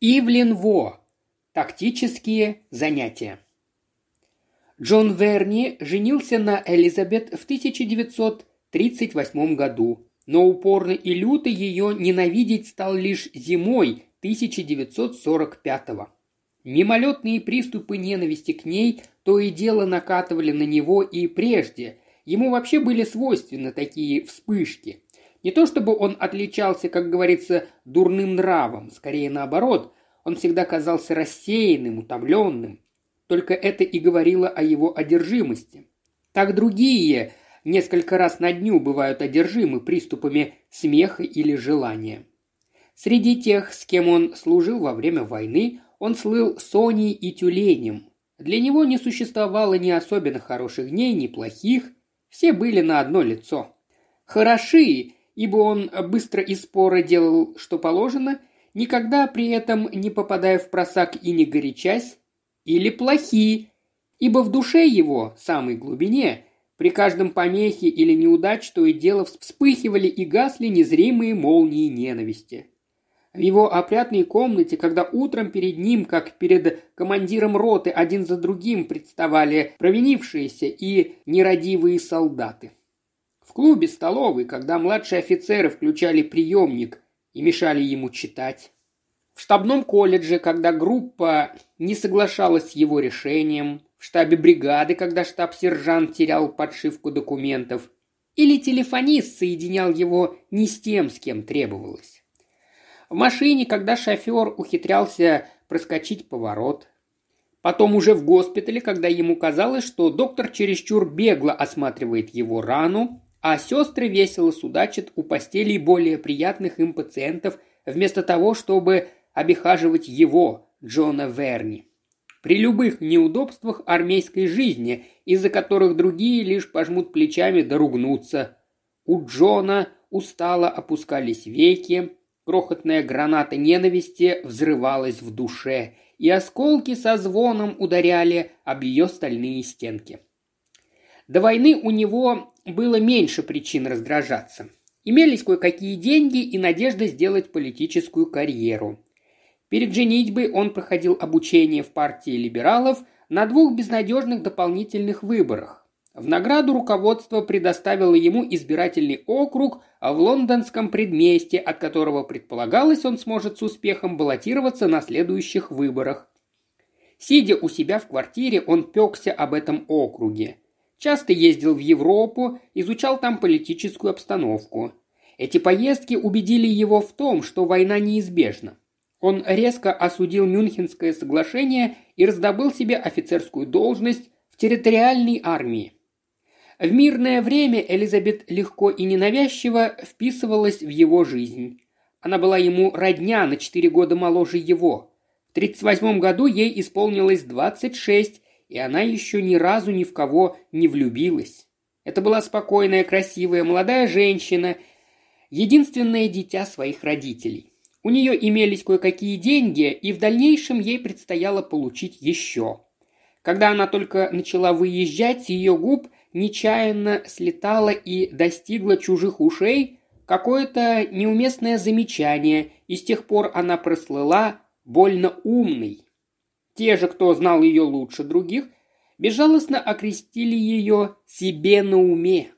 Ивлин Во. Тактические занятия. Джон Верни женился на Элизабет в 1938 году, но упорно и люто ее ненавидеть стал лишь зимой 1945 -го. Мимолетные приступы ненависти к ней то и дело накатывали на него и прежде. Ему вообще были свойственны такие вспышки. Не то чтобы он отличался, как говорится, дурным нравом, скорее наоборот, он всегда казался рассеянным, утомленным. Только это и говорило о его одержимости. Так другие несколько раз на дню бывают одержимы приступами смеха или желания. Среди тех, с кем он служил во время войны, он слыл Соней и Тюленем. Для него не существовало ни особенно хороших дней, ни плохих, все были на одно лицо. Хороши, ибо он быстро и споро делал, что положено, никогда при этом не попадая в просак и не горячась, или плохи, ибо в душе его, самой глубине, при каждом помехе или неудач то и дело вспыхивали и гасли незримые молнии ненависти. В его опрятной комнате, когда утром перед ним, как перед командиром роты, один за другим представали провинившиеся и нерадивые солдаты. В клубе столовой, когда младшие офицеры включали приемник и мешали ему читать. В штабном колледже, когда группа не соглашалась с его решением. В штабе бригады, когда штаб-сержант терял подшивку документов. Или телефонист соединял его не с тем, с кем требовалось. В машине, когда шофер ухитрялся проскочить поворот. Потом уже в госпитале, когда ему казалось, что доктор чересчур бегло осматривает его рану, а сестры весело судачат у постелей более приятных им пациентов, вместо того, чтобы обихаживать его, Джона Верни. При любых неудобствах армейской жизни, из-за которых другие лишь пожмут плечами да ругнутся. У Джона устало опускались веки, крохотная граната ненависти взрывалась в душе, и осколки со звоном ударяли об ее стальные стенки. До войны у него было меньше причин раздражаться. Имелись кое-какие деньги и надежда сделать политическую карьеру. Перед женитьбой он проходил обучение в партии либералов на двух безнадежных дополнительных выборах. В награду руководство предоставило ему избирательный округ в лондонском предместе, от которого предполагалось, он сможет с успехом баллотироваться на следующих выборах. Сидя у себя в квартире, он пекся об этом округе. Часто ездил в Европу, изучал там политическую обстановку. Эти поездки убедили его в том, что война неизбежна. Он резко осудил Мюнхенское соглашение и раздобыл себе офицерскую должность в территориальной армии. В мирное время Элизабет легко и ненавязчиво вписывалась в его жизнь. Она была ему родня на четыре года моложе его. В 1938 году ей исполнилось 26, и она еще ни разу ни в кого не влюбилась. Это была спокойная, красивая, молодая женщина, единственное дитя своих родителей. У нее имелись кое-какие деньги, и в дальнейшем ей предстояло получить еще. Когда она только начала выезжать, ее губ нечаянно слетало и достигло чужих ушей какое-то неуместное замечание, и с тех пор она прослыла больно умной. Те же, кто знал ее лучше других, безжалостно окрестили ее «себе на уме».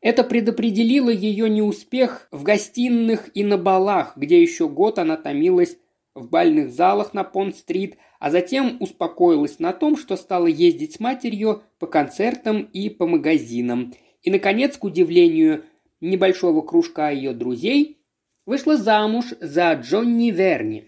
Это предопределило ее неуспех в гостиных и на балах, где еще год она томилась в бальных залах на Понт-стрит, а затем успокоилась на том, что стала ездить с матерью по концертам и по магазинам. И, наконец, к удивлению небольшого кружка ее друзей, вышла замуж за Джонни Верни.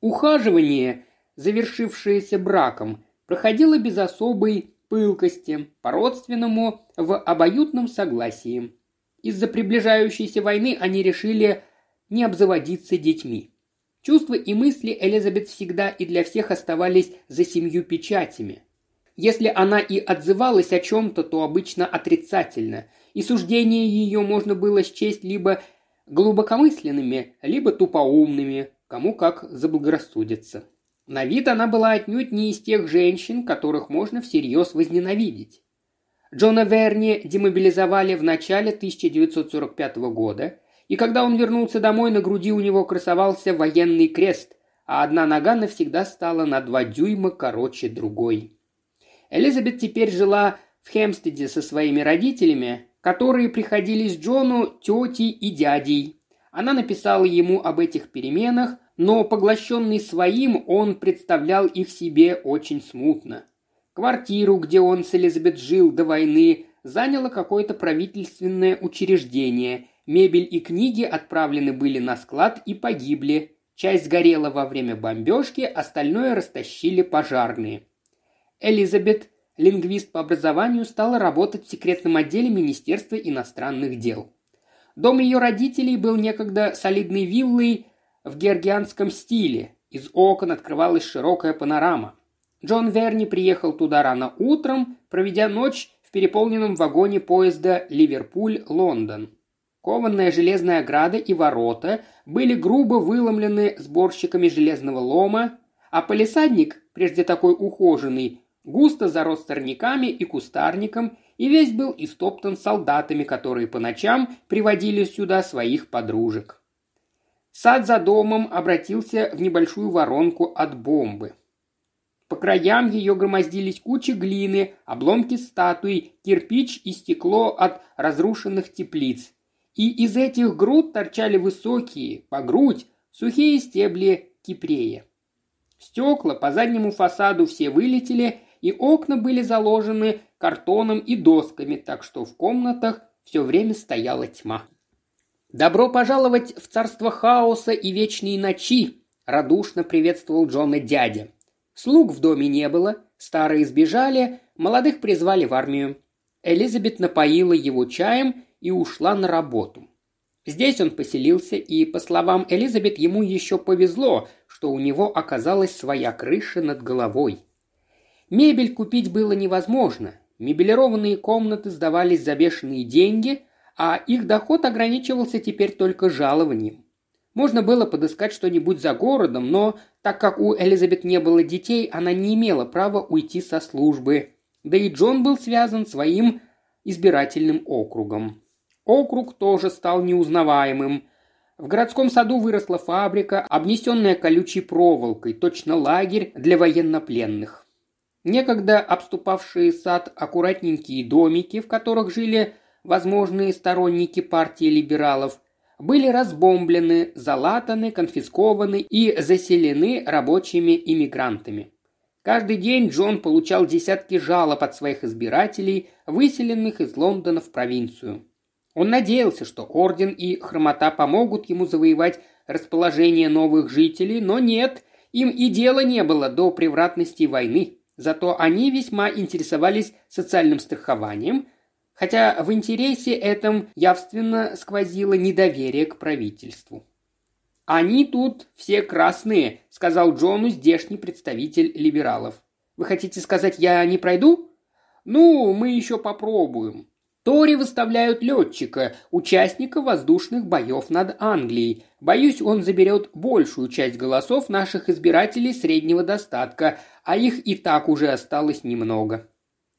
Ухаживание, завершившееся браком, проходило без особой пылкости, по-родственному, в обоюдном согласии. Из-за приближающейся войны они решили не обзаводиться детьми. Чувства и мысли Элизабет всегда и для всех оставались за семью печатями. Если она и отзывалась о чем-то, то обычно отрицательно, и суждения ее можно было счесть либо глубокомысленными, либо тупоумными, кому как заблагорассудится. На вид она была отнюдь не из тех женщин, которых можно всерьез возненавидеть. Джона Верни демобилизовали в начале 1945 года, и когда он вернулся домой, на груди у него красовался военный крест, а одна нога навсегда стала на два дюйма короче другой. Элизабет теперь жила в Хемстеде со своими родителями, которые приходились Джону тетей и дядей. Она написала ему об этих переменах, но поглощенный своим он представлял их себе очень смутно. Квартиру, где он с Элизабет жил до войны, заняло какое-то правительственное учреждение. Мебель и книги отправлены были на склад и погибли. Часть сгорела во время бомбежки, остальное растащили пожарные. Элизабет, лингвист по образованию, стала работать в секретном отделе Министерства иностранных дел. Дом ее родителей был некогда солидной виллой в георгианском стиле. Из окон открывалась широкая панорама. Джон Верни приехал туда рано утром, проведя ночь в переполненном вагоне поезда Ливерпуль-Лондон. Кованная железная ограда и ворота были грубо выломлены сборщиками железного лома, а полисадник, прежде такой ухоженный, густо зарос сорняками и кустарником и весь был истоптан солдатами, которые по ночам приводили сюда своих подружек. Сад за домом обратился в небольшую воронку от бомбы. По краям ее громоздились кучи глины, обломки статуй, кирпич и стекло от разрушенных теплиц. И из этих груд торчали высокие, по грудь, сухие стебли кипрея. Стекла по заднему фасаду все вылетели, и окна были заложены картоном и досками, так что в комнатах все время стояла тьма. «Добро пожаловать в царство хаоса и вечные ночи!» – радушно приветствовал Джона дядя. Слуг в доме не было, старые сбежали, молодых призвали в армию. Элизабет напоила его чаем и ушла на работу. Здесь он поселился, и, по словам Элизабет, ему еще повезло, что у него оказалась своя крыша над головой. Мебель купить было невозможно. Мебелированные комнаты сдавались за бешеные деньги – а их доход ограничивался теперь только жалованием. Можно было подыскать что-нибудь за городом, но так как у Элизабет не было детей, она не имела права уйти со службы. Да и Джон был связан своим избирательным округом. Округ тоже стал неузнаваемым. В городском саду выросла фабрика, обнесенная колючей проволокой, точно лагерь для военнопленных. Некогда обступавшие сад аккуратненькие домики, в которых жили возможные сторонники партии либералов, были разбомблены, залатаны, конфискованы и заселены рабочими иммигрантами. Каждый день Джон получал десятки жалоб от своих избирателей, выселенных из Лондона в провинцию. Он надеялся, что орден и хромота помогут ему завоевать расположение новых жителей, но нет, им и дела не было до превратности войны. Зато они весьма интересовались социальным страхованием, хотя в интересе этом явственно сквозило недоверие к правительству. «Они тут все красные», — сказал Джону здешний представитель либералов. «Вы хотите сказать, я не пройду?» «Ну, мы еще попробуем», Тори выставляют летчика, участника воздушных боев над Англией. Боюсь, он заберет большую часть голосов наших избирателей среднего достатка, а их и так уже осталось немного.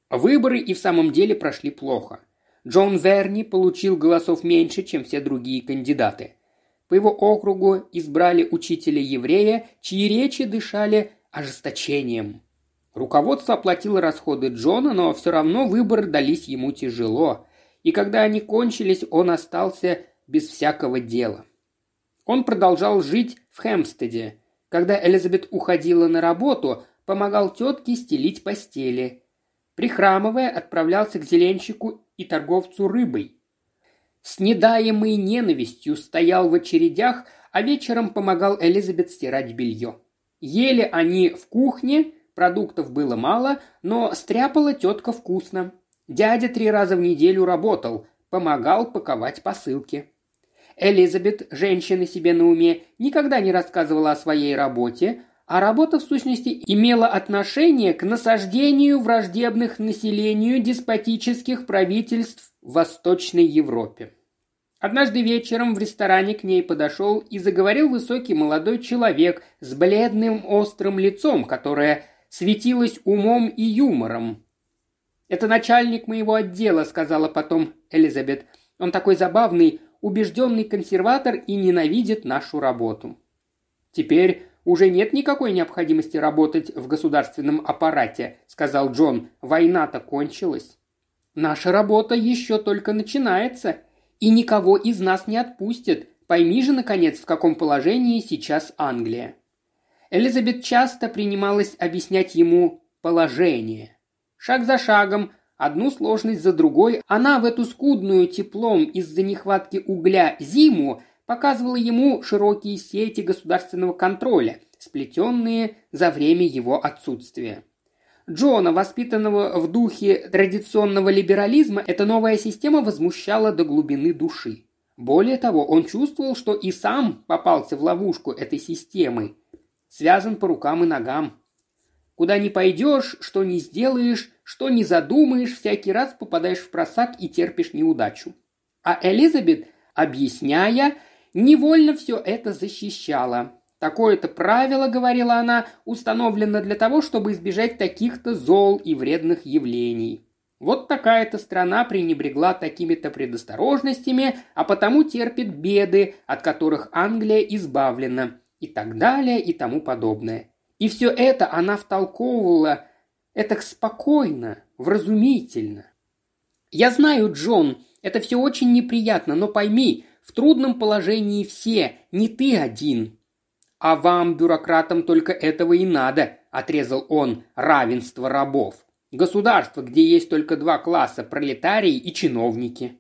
Выборы и в самом деле прошли плохо. Джон Верни получил голосов меньше, чем все другие кандидаты. По его округу избрали учителя-еврея, чьи речи дышали ожесточением. Руководство оплатило расходы Джона, но все равно выборы дались ему тяжело. И когда они кончились, он остался без всякого дела. Он продолжал жить в Хэмстеде. Когда Элизабет уходила на работу, помогал тетке стелить постели. Прихрамывая, отправлялся к зеленщику и торговцу рыбой. С недаемой ненавистью стоял в очередях, а вечером помогал Элизабет стирать белье. Ели они в кухне, продуктов было мало, но стряпала тетка вкусно. Дядя три раза в неделю работал, помогал паковать посылки. Элизабет, женщина себе на уме, никогда не рассказывала о своей работе, а работа в сущности имела отношение к насаждению враждебных населению деспотических правительств в Восточной Европе. Однажды вечером в ресторане к ней подошел и заговорил высокий молодой человек с бледным острым лицом, которое светилось умом и юмором. «Это начальник моего отдела», — сказала потом Элизабет. «Он такой забавный, убежденный консерватор и ненавидит нашу работу». Теперь уже нет никакой необходимости работать в государственном аппарате», – сказал Джон. «Война-то кончилась». «Наша работа еще только начинается, и никого из нас не отпустят. Пойми же, наконец, в каком положении сейчас Англия». Элизабет часто принималась объяснять ему положение. Шаг за шагом, одну сложность за другой, она в эту скудную теплом из-за нехватки угля зиму показывала ему широкие сети государственного контроля, сплетенные за время его отсутствия. Джона, воспитанного в духе традиционного либерализма, эта новая система возмущала до глубины души. Более того, он чувствовал, что и сам попался в ловушку этой системы, связан по рукам и ногам. Куда ни пойдешь, что ни сделаешь, что ни задумаешь, всякий раз попадаешь в просак и терпишь неудачу. А Элизабет, объясняя, невольно все это защищала. Такое-то правило, говорила она, установлено для того, чтобы избежать таких-то зол и вредных явлений. Вот такая-то страна пренебрегла такими-то предосторожностями, а потому терпит беды, от которых Англия избавлена, и так далее, и тому подобное. И все это она втолковывала это спокойно, вразумительно. «Я знаю, Джон, это все очень неприятно, но пойми, в трудном положении все, не ты один». «А вам, бюрократам, только этого и надо», – отрезал он, – «равенство рабов. Государство, где есть только два класса – пролетарии и чиновники».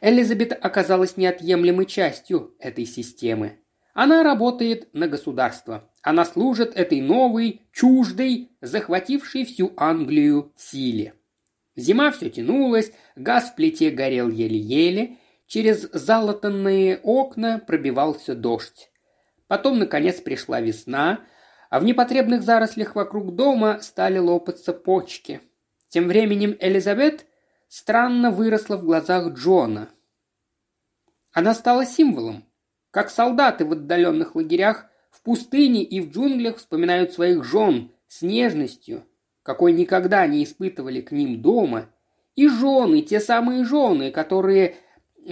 Элизабет оказалась неотъемлемой частью этой системы. Она работает на государство. Она служит этой новой, чуждой, захватившей всю Англию силе. Зима все тянулась, газ в плите горел еле-еле, через залатанные окна пробивался дождь. Потом, наконец, пришла весна, а в непотребных зарослях вокруг дома стали лопаться почки. Тем временем Элизабет странно выросла в глазах Джона. Она стала символом, как солдаты в отдаленных лагерях в пустыне и в джунглях вспоминают своих жен с нежностью, какой никогда не испытывали к ним дома, и жены, те самые жены, которые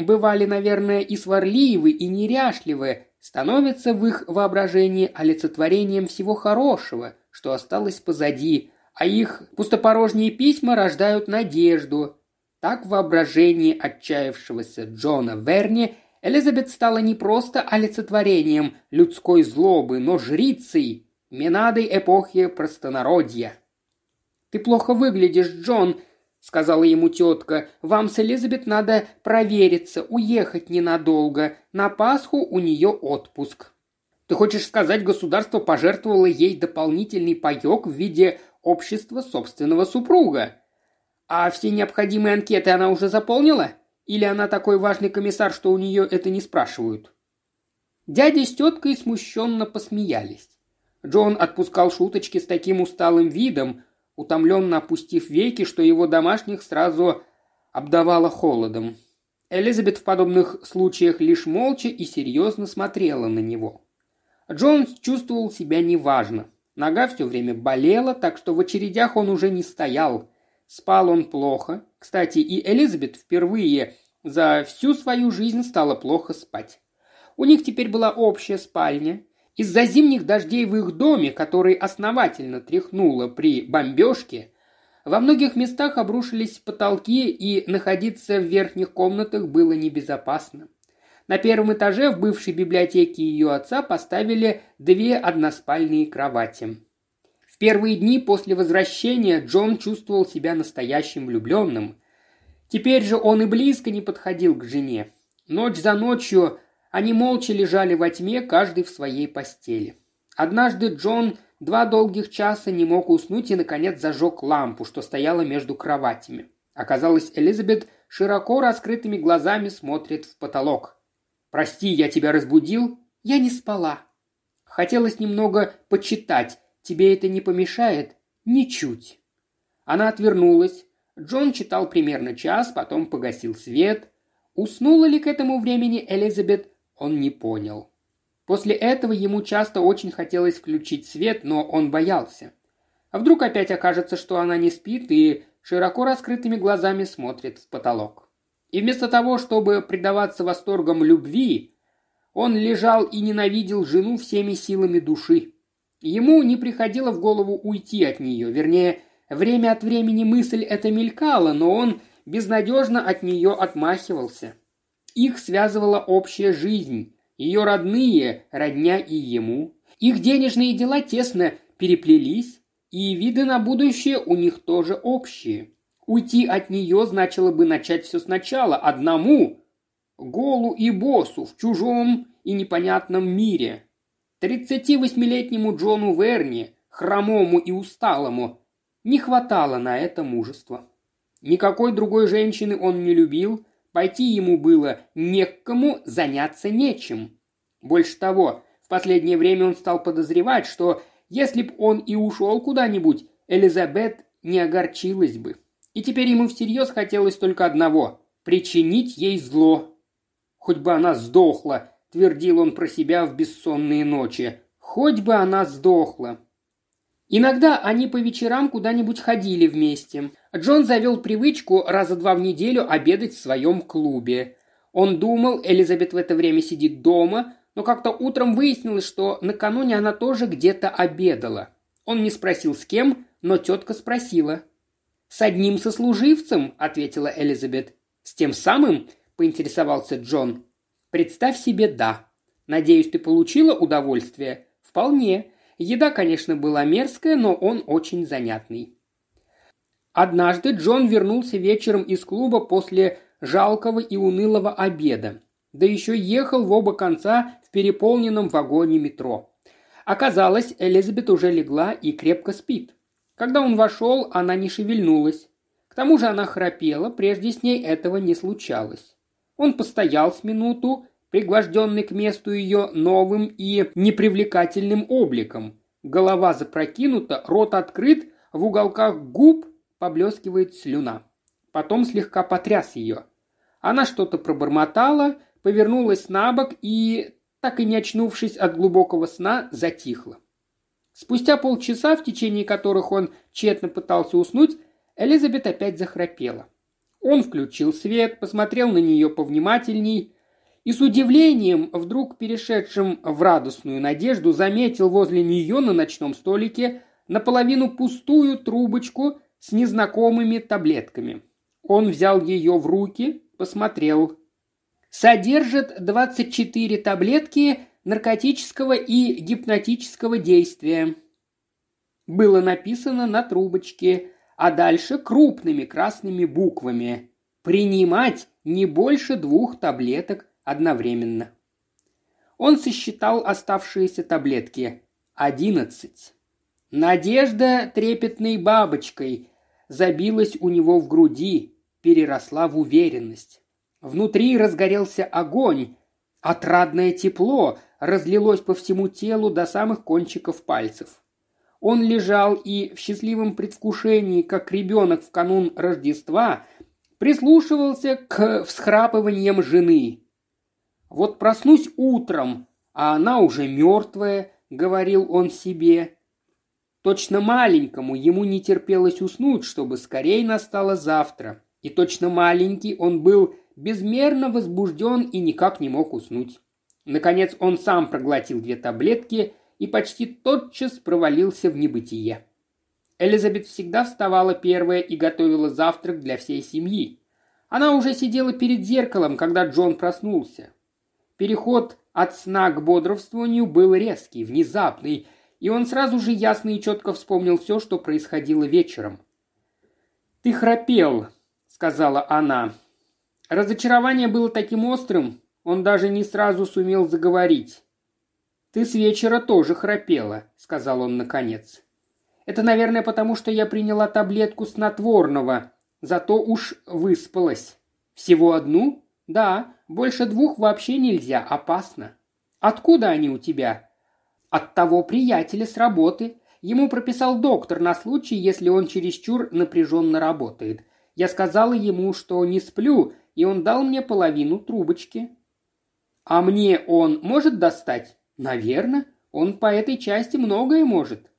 бывали, наверное, и сварливы, и неряшливы, становятся в их воображении олицетворением всего хорошего, что осталось позади, а их пустопорожние письма рождают надежду. Так в воображении отчаявшегося Джона Верни – Элизабет стала не просто олицетворением людской злобы, но жрицей, Менадой эпохи простонародья. «Ты плохо выглядишь, Джон», — сказала ему тетка. «Вам с Элизабет надо провериться, уехать ненадолго. На Пасху у нее отпуск». «Ты хочешь сказать, государство пожертвовало ей дополнительный паек в виде общества собственного супруга? А все необходимые анкеты она уже заполнила?» Или она такой важный комиссар, что у нее это не спрашивают?» Дядя с теткой смущенно посмеялись. Джон отпускал шуточки с таким усталым видом, утомленно опустив веки, что его домашних сразу обдавало холодом. Элизабет в подобных случаях лишь молча и серьезно смотрела на него. Джон чувствовал себя неважно. Нога все время болела, так что в очередях он уже не стоял. Спал он плохо. Кстати, и Элизабет впервые за всю свою жизнь стала плохо спать. У них теперь была общая спальня. Из-за зимних дождей в их доме, который основательно тряхнуло при бомбежке, во многих местах обрушились потолки, и находиться в верхних комнатах было небезопасно. На первом этаже в бывшей библиотеке ее отца поставили две односпальные кровати. В первые дни после возвращения Джон чувствовал себя настоящим влюбленным. Теперь же он и близко не подходил к жене. Ночь за ночью они молча лежали во тьме, каждый в своей постели. Однажды Джон два долгих часа не мог уснуть и, наконец, зажег лампу, что стояла между кроватями. Оказалось, Элизабет широко раскрытыми глазами смотрит в потолок. «Прости, я тебя разбудил?» «Я не спала». Хотелось немного почитать, Тебе это не помешает? Ничуть». Она отвернулась. Джон читал примерно час, потом погасил свет. Уснула ли к этому времени Элизабет, он не понял. После этого ему часто очень хотелось включить свет, но он боялся. А вдруг опять окажется, что она не спит и широко раскрытыми глазами смотрит в потолок. И вместо того, чтобы предаваться восторгам любви, Он лежал и ненавидел жену всеми силами души. Ему не приходило в голову уйти от нее, вернее, время от времени мысль эта мелькала, но он безнадежно от нее отмахивался. Их связывала общая жизнь, ее родные, родня и ему. Их денежные дела тесно переплелись, и виды на будущее у них тоже общие. Уйти от нее значило бы начать все сначала, одному, голу и боссу в чужом и непонятном мире. 38-летнему Джону Верни, хромому и усталому, не хватало на это мужества. Никакой другой женщины он не любил, пойти ему было не к кому, заняться нечем. Больше того, в последнее время он стал подозревать, что если б он и ушел куда-нибудь, Элизабет не огорчилась бы. И теперь ему всерьез хотелось только одного – причинить ей зло. Хоть бы она сдохла, твердил он про себя в бессонные ночи. Хоть бы она сдохла. Иногда они по вечерам куда-нибудь ходили вместе. Джон завел привычку раза два в неделю обедать в своем клубе. Он думал, Элизабет в это время сидит дома, но как-то утром выяснилось, что накануне она тоже где-то обедала. Он не спросил с кем, но тетка спросила. «С одним сослуживцем», — ответила Элизабет. «С тем самым?» — поинтересовался Джон. «Представь себе, да. Надеюсь, ты получила удовольствие?» «Вполне. Еда, конечно, была мерзкая, но он очень занятный. Однажды Джон вернулся вечером из клуба после жалкого и унылого обеда, да еще ехал в оба конца в переполненном вагоне метро. Оказалось, Элизабет уже легла и крепко спит. Когда он вошел, она не шевельнулась. К тому же она храпела, прежде с ней этого не случалось. Он постоял с минуту, пригвожденный к месту ее новым и непривлекательным обликом. Голова запрокинута, рот открыт, в уголках губ поблескивает слюна. Потом слегка потряс ее. Она что-то пробормотала, повернулась на бок и, так и не очнувшись от глубокого сна, затихла. Спустя полчаса, в течение которых он тщетно пытался уснуть, Элизабет опять захрапела. Он включил свет, посмотрел на нее повнимательней и с удивлением, вдруг перешедшим в радостную надежду, заметил возле нее на ночном столике наполовину пустую трубочку с незнакомыми таблетками. Он взял ее в руки, посмотрел. Содержит 24 таблетки наркотического и гипнотического действия. Было написано на трубочке, а дальше крупными красными буквами. Принимать не больше двух таблеток одновременно. Он сосчитал оставшиеся таблетки. Одиннадцать. Надежда трепетной бабочкой забилась у него в груди, переросла в уверенность. Внутри разгорелся огонь, отрадное тепло разлилось по всему телу до самых кончиков пальцев. Он лежал и в счастливом предвкушении, как ребенок в канун Рождества, прислушивался к всхрапываниям жены. Вот проснусь утром, а она уже мертвая, говорил он себе. Точно маленькому ему не терпелось уснуть, чтобы скорее настало завтра. И точно маленький он был безмерно возбужден и никак не мог уснуть. Наконец он сам проглотил две таблетки и почти тотчас провалился в небытие. Элизабет всегда вставала первая и готовила завтрак для всей семьи. Она уже сидела перед зеркалом, когда Джон проснулся. Переход от сна к бодрствованию был резкий, внезапный, и он сразу же ясно и четко вспомнил все, что происходило вечером. «Ты храпел», — сказала она. Разочарование было таким острым, он даже не сразу сумел заговорить. «Ты с вечера тоже храпела», — сказал он наконец. «Это, наверное, потому что я приняла таблетку снотворного, зато уж выспалась. Всего одну? Да, больше двух вообще нельзя, опасно. Откуда они у тебя? От того приятеля с работы. Ему прописал доктор на случай, если он чересчур напряженно работает. Я сказала ему, что не сплю, и он дал мне половину трубочки. А мне он может достать? Наверное. Он по этой части многое может.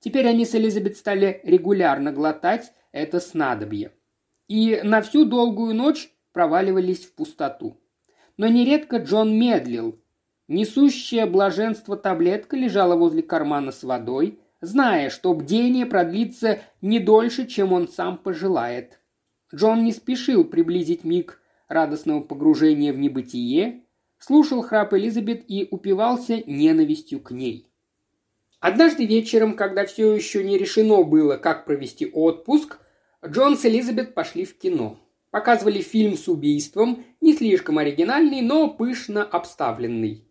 Теперь они с Элизабет стали регулярно глотать это снадобье. И на всю долгую ночь проваливались в пустоту. Но нередко Джон медлил. Несущая блаженство таблетка лежала возле кармана с водой, зная, что бдение продлится не дольше, чем он сам пожелает. Джон не спешил приблизить миг радостного погружения в небытие, слушал храп Элизабет и упивался ненавистью к ней. Однажды вечером, когда все еще не решено было, как провести отпуск, Джон с Элизабет пошли в кино. Показывали фильм с убийством, не слишком оригинальный, но пышно обставленный.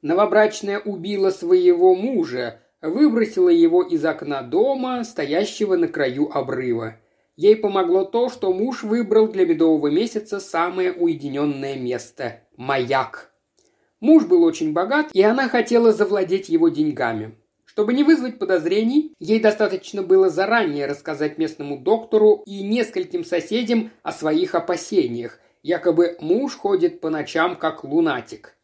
Новобрачная убила своего мужа, выбросила его из окна дома, стоящего на краю обрыва. Ей помогло то, что муж выбрал для медового месяца самое уединенное место – маяк. Муж был очень богат, и она хотела завладеть его деньгами. Чтобы не вызвать подозрений, ей достаточно было заранее рассказать местному доктору и нескольким соседям о своих опасениях. Якобы муж ходит по ночам как лунатик.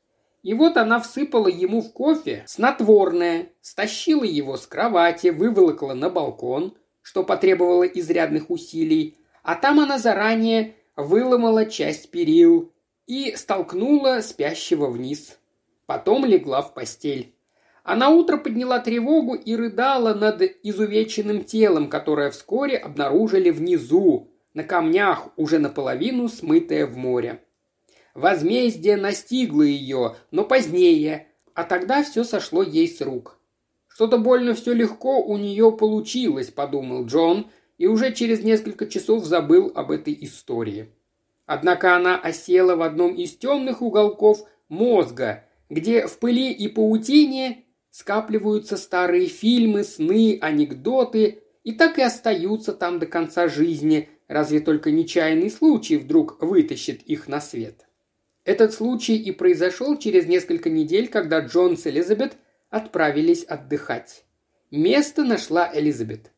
И вот она всыпала ему в кофе снотворное, стащила его с кровати, выволокла на балкон, что потребовало изрядных усилий, а там она заранее выломала часть перил и столкнула спящего вниз. Потом легла в постель. А на утро подняла тревогу и рыдала над изувеченным телом, которое вскоре обнаружили внизу, на камнях, уже наполовину смытое в море. Возмездие настигло ее, но позднее, а тогда все сошло ей с рук. Что-то больно все легко у нее получилось, подумал Джон, и уже через несколько часов забыл об этой истории. Однако она осела в одном из темных уголков мозга, где в пыли и паутине скапливаются старые фильмы, сны, анекдоты и так и остаются там до конца жизни, разве только нечаянный случай вдруг вытащит их на свет. Этот случай и произошел через несколько недель, когда Джон с Элизабет отправились отдыхать. Место нашла Элизабет.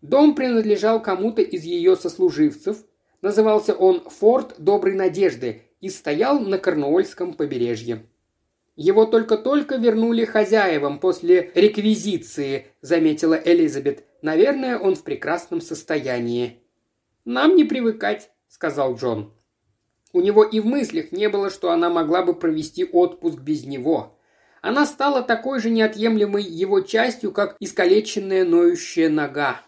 Дом принадлежал кому-то из ее сослуживцев, назывался он «Форт Доброй Надежды» и стоял на Корнуольском побережье. Его только-только вернули хозяевам после реквизиции, заметила Элизабет. Наверное, он в прекрасном состоянии. Нам не привыкать, сказал Джон. У него и в мыслях не было, что она могла бы провести отпуск без него. Она стала такой же неотъемлемой его частью, как искалеченная ноющая нога.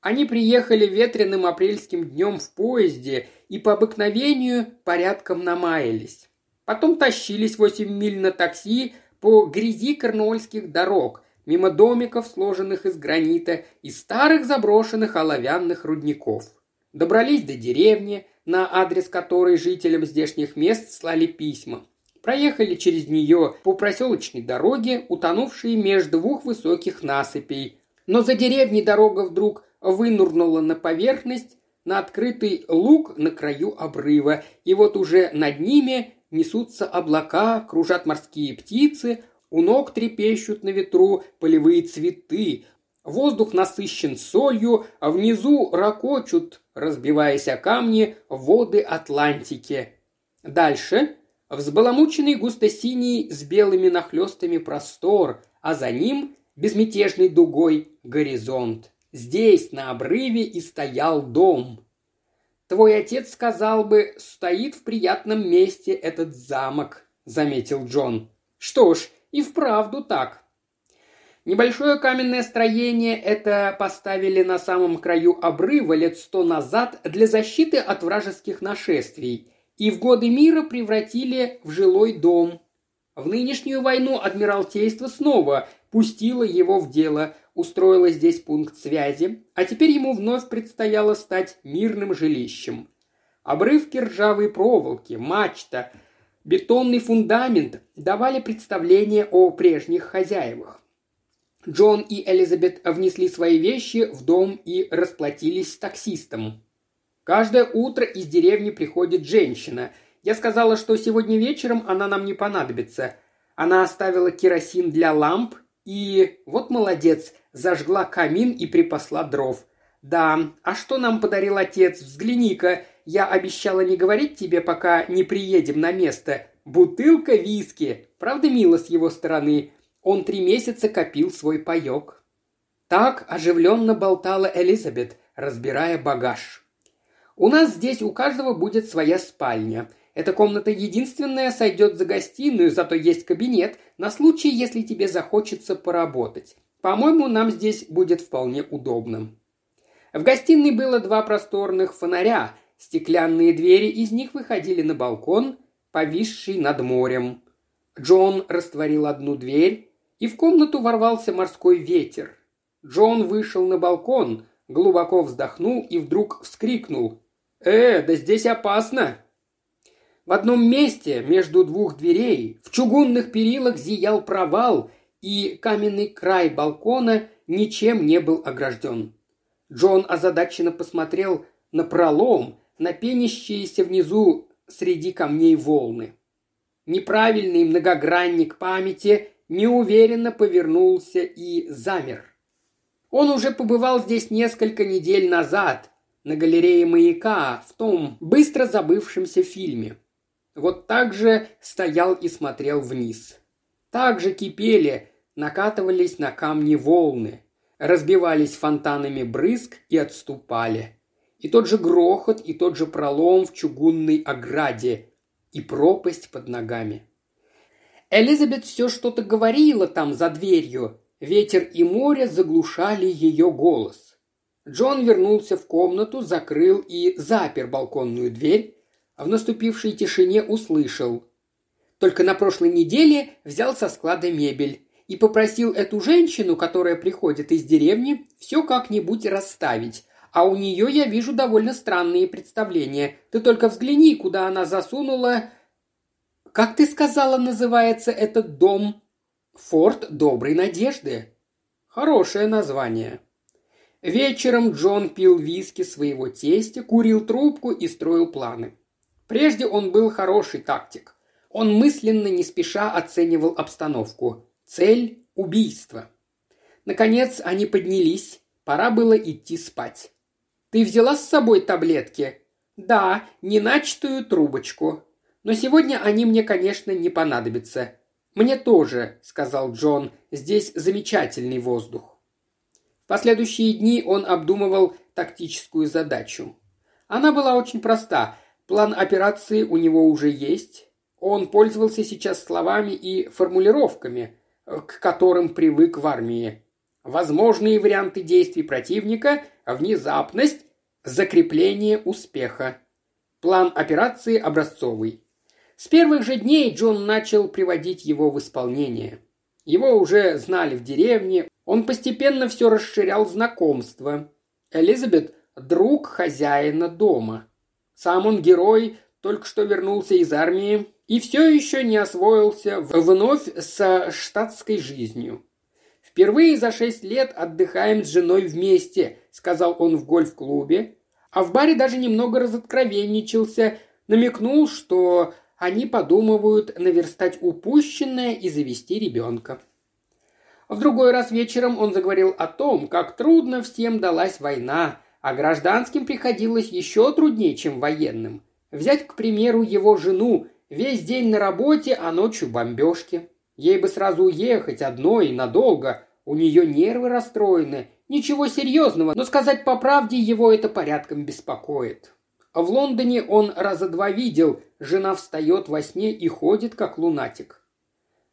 Они приехали ветреным апрельским днем в поезде и по обыкновению порядком намаялись. Потом тащились восемь миль на такси по грязи корнуольских дорог, мимо домиков, сложенных из гранита, и старых заброшенных оловянных рудников. Добрались до деревни, на адрес которой жителям здешних мест слали письма. Проехали через нее по проселочной дороге, утонувшей между двух высоких насыпей. Но за деревней дорога вдруг вынурнула на поверхность, на открытый луг на краю обрыва, и вот уже над ними несутся облака, кружат морские птицы, у ног трепещут на ветру полевые цветы, воздух насыщен солью, а внизу ракочут, разбиваясь о камни, воды Атлантики. Дальше взбаламученный густо-синий с белыми нахлестами простор, а за ним безмятежной дугой горизонт. Здесь, на обрыве, и стоял дом. Твой отец сказал бы, стоит в приятном месте этот замок», — заметил Джон. «Что ж, и вправду так». Небольшое каменное строение это поставили на самом краю обрыва лет сто назад для защиты от вражеских нашествий и в годы мира превратили в жилой дом. В нынешнюю войну Адмиралтейство снова пустило его в дело, устроила здесь пункт связи, а теперь ему вновь предстояло стать мирным жилищем. Обрывки ржавой проволоки, мачта, бетонный фундамент давали представление о прежних хозяевах. Джон и Элизабет внесли свои вещи в дом и расплатились с таксистом. Каждое утро из деревни приходит женщина. Я сказала, что сегодня вечером она нам не понадобится. Она оставила керосин для ламп и вот молодец, зажгла камин и припасла дров. Да, а что нам подарил отец? Взгляни-ка, я обещала не говорить тебе, пока не приедем на место. Бутылка виски. Правда, мило с его стороны. Он три месяца копил свой паек. Так оживленно болтала Элизабет, разбирая багаж. У нас здесь у каждого будет своя спальня. Эта комната единственная сойдет за гостиную, зато есть кабинет на случай, если тебе захочется поработать. По-моему, нам здесь будет вполне удобно. В гостиной было два просторных фонаря. Стеклянные двери из них выходили на балкон, повисший над морем. Джон растворил одну дверь, и в комнату ворвался морской ветер. Джон вышел на балкон, глубоко вздохнул и вдруг вскрикнул. «Э, да здесь опасно!» В одном месте, между двух дверей, в чугунных перилах зиял провал, и каменный край балкона ничем не был огражден. Джон озадаченно посмотрел на пролом, на пенящиеся внизу среди камней волны. Неправильный многогранник памяти неуверенно повернулся и замер. Он уже побывал здесь несколько недель назад, на галерее маяка, в том быстро забывшемся фильме. Вот так же стоял и смотрел вниз. Так же кипели, накатывались на камни волны, разбивались фонтанами брызг и отступали. И тот же грохот, и тот же пролом в чугунной ограде, и пропасть под ногами. Элизабет все что-то говорила там за дверью. Ветер и море заглушали ее голос. Джон вернулся в комнату, закрыл и запер балконную дверь, в наступившей тишине услышал. Только на прошлой неделе взял со склада мебель и попросил эту женщину, которая приходит из деревни, все как-нибудь расставить. А у нее я вижу довольно странные представления. Ты только взгляни, куда она засунула... Как ты сказала, называется этот дом? Форт Доброй Надежды. Хорошее название. Вечером Джон пил виски своего тестя, курил трубку и строил планы. Прежде он был хороший тактик. Он мысленно не спеша оценивал обстановку. Цель – убийство. Наконец они поднялись. Пора было идти спать. «Ты взяла с собой таблетки?» «Да, неначатую трубочку. Но сегодня они мне, конечно, не понадобятся. Мне тоже», – сказал Джон. «Здесь замечательный воздух». В последующие дни он обдумывал тактическую задачу. Она была очень проста – План операции у него уже есть. Он пользовался сейчас словами и формулировками, к которым привык в армии. Возможные варианты действий противника – внезапность, закрепление успеха. План операции образцовый. С первых же дней Джон начал приводить его в исполнение. Его уже знали в деревне, он постепенно все расширял знакомство. Элизабет – друг хозяина дома. Сам он герой, только что вернулся из армии и все еще не освоился вновь со штатской жизнью. «Впервые за шесть лет отдыхаем с женой вместе», — сказал он в гольф-клубе, а в баре даже немного разоткровенничался, намекнул, что они подумывают наверстать упущенное и завести ребенка. В другой раз вечером он заговорил о том, как трудно всем далась война, а гражданским приходилось еще труднее, чем военным. Взять, к примеру, его жену, весь день на работе, а ночью бомбежки. Ей бы сразу уехать одной и надолго, у нее нервы расстроены, ничего серьезного, но сказать по правде его это порядком беспокоит. В Лондоне он раза два видел, жена встает во сне и ходит, как лунатик.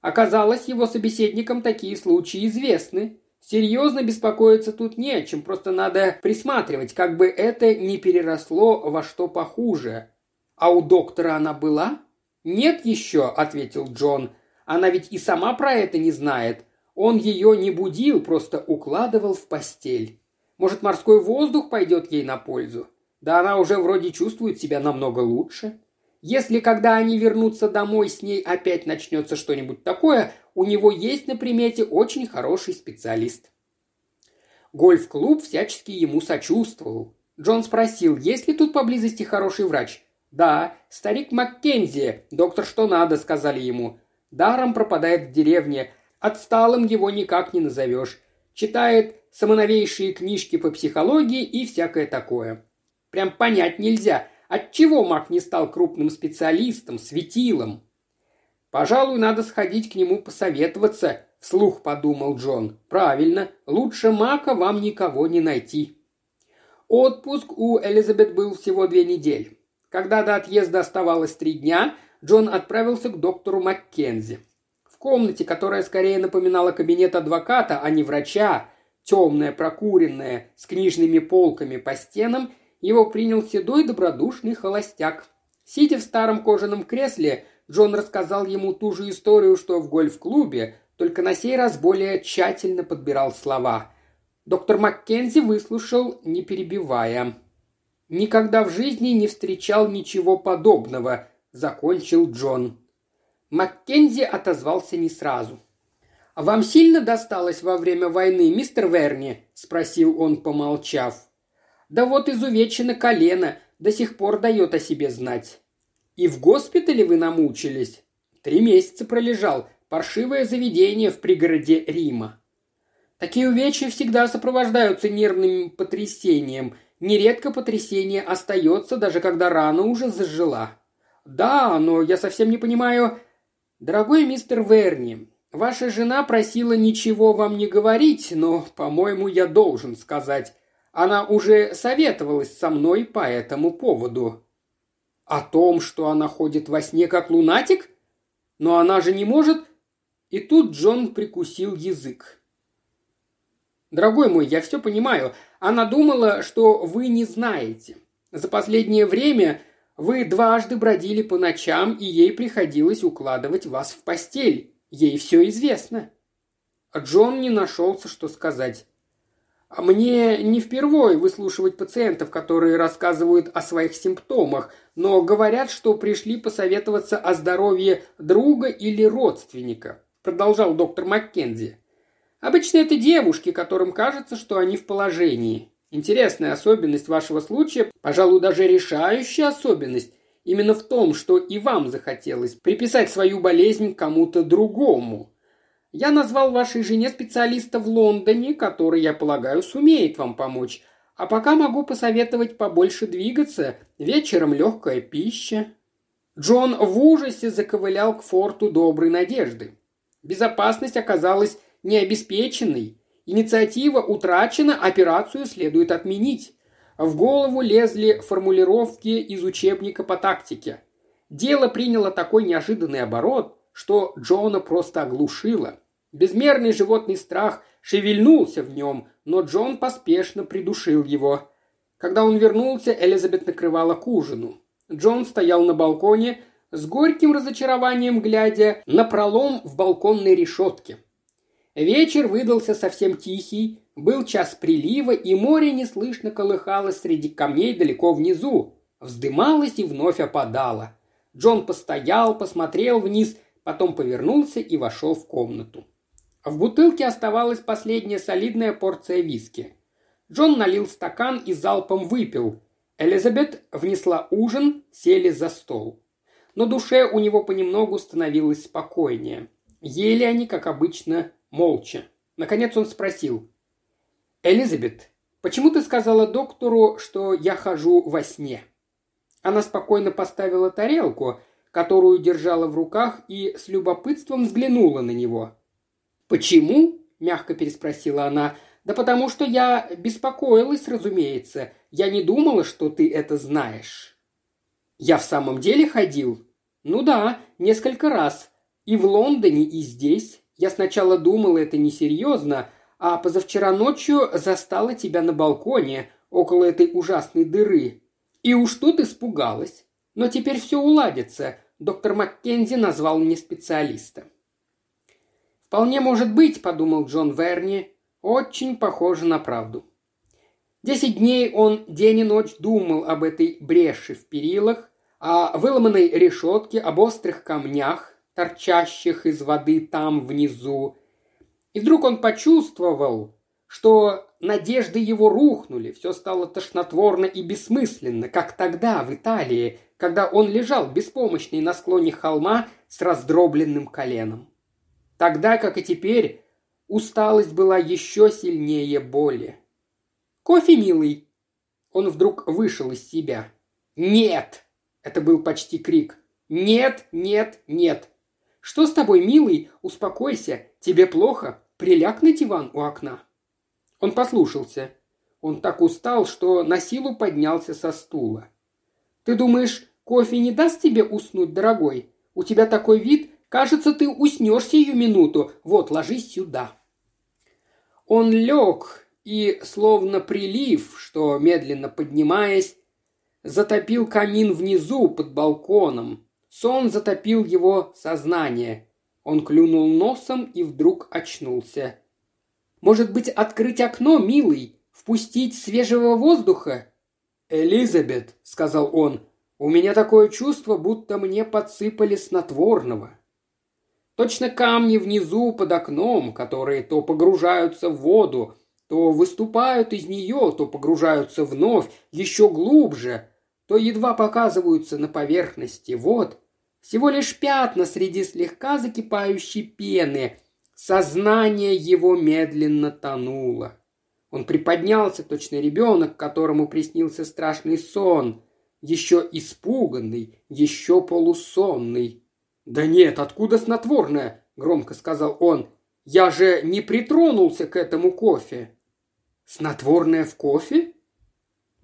Оказалось, его собеседникам такие случаи известны. Серьезно беспокоиться тут не о чем, просто надо присматривать, как бы это не переросло во что похуже. А у доктора она была? Нет еще, ответил Джон. Она ведь и сама про это не знает. Он ее не будил, просто укладывал в постель. Может, морской воздух пойдет ей на пользу? Да она уже вроде чувствует себя намного лучше. Если когда они вернутся домой, с ней опять начнется что-нибудь такое, у него есть на примете очень хороший специалист. Гольф-клуб всячески ему сочувствовал. Джон спросил, есть ли тут поблизости хороший врач. «Да, старик Маккензи, доктор что надо», — сказали ему. «Даром пропадает в деревне, отсталым его никак не назовешь. Читает самоновейшие книжки по психологии и всякое такое. Прям понять нельзя, отчего Мак не стал крупным специалистом, светилом. «Пожалуй, надо сходить к нему посоветоваться», – вслух подумал Джон. «Правильно, лучше Мака вам никого не найти». Отпуск у Элизабет был всего две недели. Когда до отъезда оставалось три дня, Джон отправился к доктору Маккензи. В комнате, которая скорее напоминала кабинет адвоката, а не врача, темная, прокуренная, с книжными полками по стенам, его принял седой добродушный холостяк. Сидя в старом кожаном кресле, Джон рассказал ему ту же историю, что в гольф-клубе, только на сей раз более тщательно подбирал слова. Доктор Маккензи выслушал, не перебивая. «Никогда в жизни не встречал ничего подобного», – закончил Джон. Маккензи отозвался не сразу. «А вам сильно досталось во время войны, мистер Верни?» – спросил он, помолчав. «Да вот изувечено колено, до сих пор дает о себе знать». «И в госпитале вы намучились?» «Три месяца пролежал. Паршивое заведение в пригороде Рима». Такие увечья всегда сопровождаются нервным потрясением. Нередко потрясение остается, даже когда рана уже зажила. Да, но я совсем не понимаю... Дорогой мистер Верни, ваша жена просила ничего вам не говорить, но, по-моему, я должен сказать. Она уже советовалась со мной по этому поводу. О том, что она ходит во сне как лунатик? Но она же не может... И тут Джон прикусил язык. Дорогой мой, я все понимаю. Она думала, что вы не знаете. За последнее время вы дважды бродили по ночам, и ей приходилось укладывать вас в постель. Ей все известно». Джон не нашелся, что сказать. «А «Мне не впервой выслушивать пациентов, которые рассказывают о своих симптомах, но говорят, что пришли посоветоваться о здоровье друга или родственника», продолжал доктор Маккензи. Обычно это девушки, которым кажется, что они в положении. Интересная особенность вашего случая, пожалуй, даже решающая особенность, именно в том, что и вам захотелось приписать свою болезнь кому-то другому. Я назвал вашей жене специалиста в Лондоне, который, я полагаю, сумеет вам помочь. А пока могу посоветовать побольше двигаться, вечером легкая пища. Джон в ужасе заковылял к форту доброй надежды. Безопасность оказалась необеспеченный. Инициатива утрачена, операцию следует отменить. В голову лезли формулировки из учебника по тактике. Дело приняло такой неожиданный оборот, что Джона просто оглушило. Безмерный животный страх шевельнулся в нем, но Джон поспешно придушил его. Когда он вернулся, Элизабет накрывала к ужину. Джон стоял на балконе, с горьким разочарованием глядя на пролом в балконной решетке. Вечер выдался совсем тихий, был час прилива, и море неслышно колыхалось среди камней далеко внизу, вздымалось и вновь опадало. Джон постоял, посмотрел вниз, потом повернулся и вошел в комнату. В бутылке оставалась последняя солидная порция виски. Джон налил стакан и залпом выпил. Элизабет внесла ужин, сели за стол. Но душе у него понемногу становилось спокойнее. Ели они, как обычно, молча. Наконец он спросил. «Элизабет, почему ты сказала доктору, что я хожу во сне?» Она спокойно поставила тарелку, которую держала в руках, и с любопытством взглянула на него. «Почему?» – мягко переспросила она. «Да потому что я беспокоилась, разумеется. Я не думала, что ты это знаешь». «Я в самом деле ходил?» «Ну да, несколько раз. И в Лондоне, и здесь. Я сначала думала это несерьезно, а позавчера ночью застала тебя на балконе, около этой ужасной дыры. И уж тут испугалась. Но теперь все уладится. Доктор Маккензи назвал мне специалиста. «Вполне может быть», — подумал Джон Верни, — «очень похоже на правду». Десять дней он день и ночь думал об этой бреши в перилах, о выломанной решетке, об острых камнях, торчащих из воды там внизу. И вдруг он почувствовал, что надежды его рухнули, все стало тошнотворно и бессмысленно, как тогда в Италии, когда он лежал беспомощный на склоне холма с раздробленным коленом. Тогда, как и теперь, усталость была еще сильнее боли. «Кофе, милый!» Он вдруг вышел из себя. «Нет!» – это был почти крик. «Нет, нет, нет!» «Что с тобой, милый? Успокойся. Тебе плохо? Приляг на диван у окна». Он послушался. Он так устал, что на силу поднялся со стула. «Ты думаешь, Кофе не даст тебе уснуть, дорогой? У тебя такой вид, кажется, ты уснешь сию минуту. Вот, ложись сюда». Он лег и, словно прилив, что, медленно поднимаясь, затопил камин внизу под балконом. Сон затопил его сознание. Он клюнул носом и вдруг очнулся. «Может быть, открыть окно, милый? Впустить свежего воздуха?» «Элизабет», — сказал он, — «у меня такое чувство, будто мне подсыпали снотворного». Точно камни внизу под окном, которые то погружаются в воду, то выступают из нее, то погружаются вновь, еще глубже, то едва показываются на поверхности. Вот, всего лишь пятна среди слегка закипающей пены. Сознание его медленно тонуло. Он приподнялся, точно ребенок, которому приснился страшный сон, еще испуганный, еще полусонный. «Да нет, откуда снотворное?» – громко сказал он. «Я же не притронулся к этому кофе». «Снотворное в кофе?»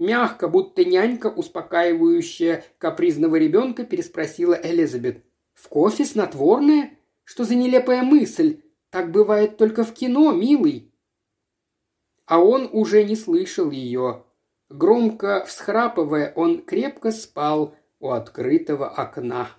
Мягко, будто нянька, успокаивающая капризного ребенка, переспросила Элизабет. «В кофе снотворное? Что за нелепая мысль? Так бывает только в кино, милый». А он уже не слышал ее. Громко всхрапывая, он крепко спал у открытого окна.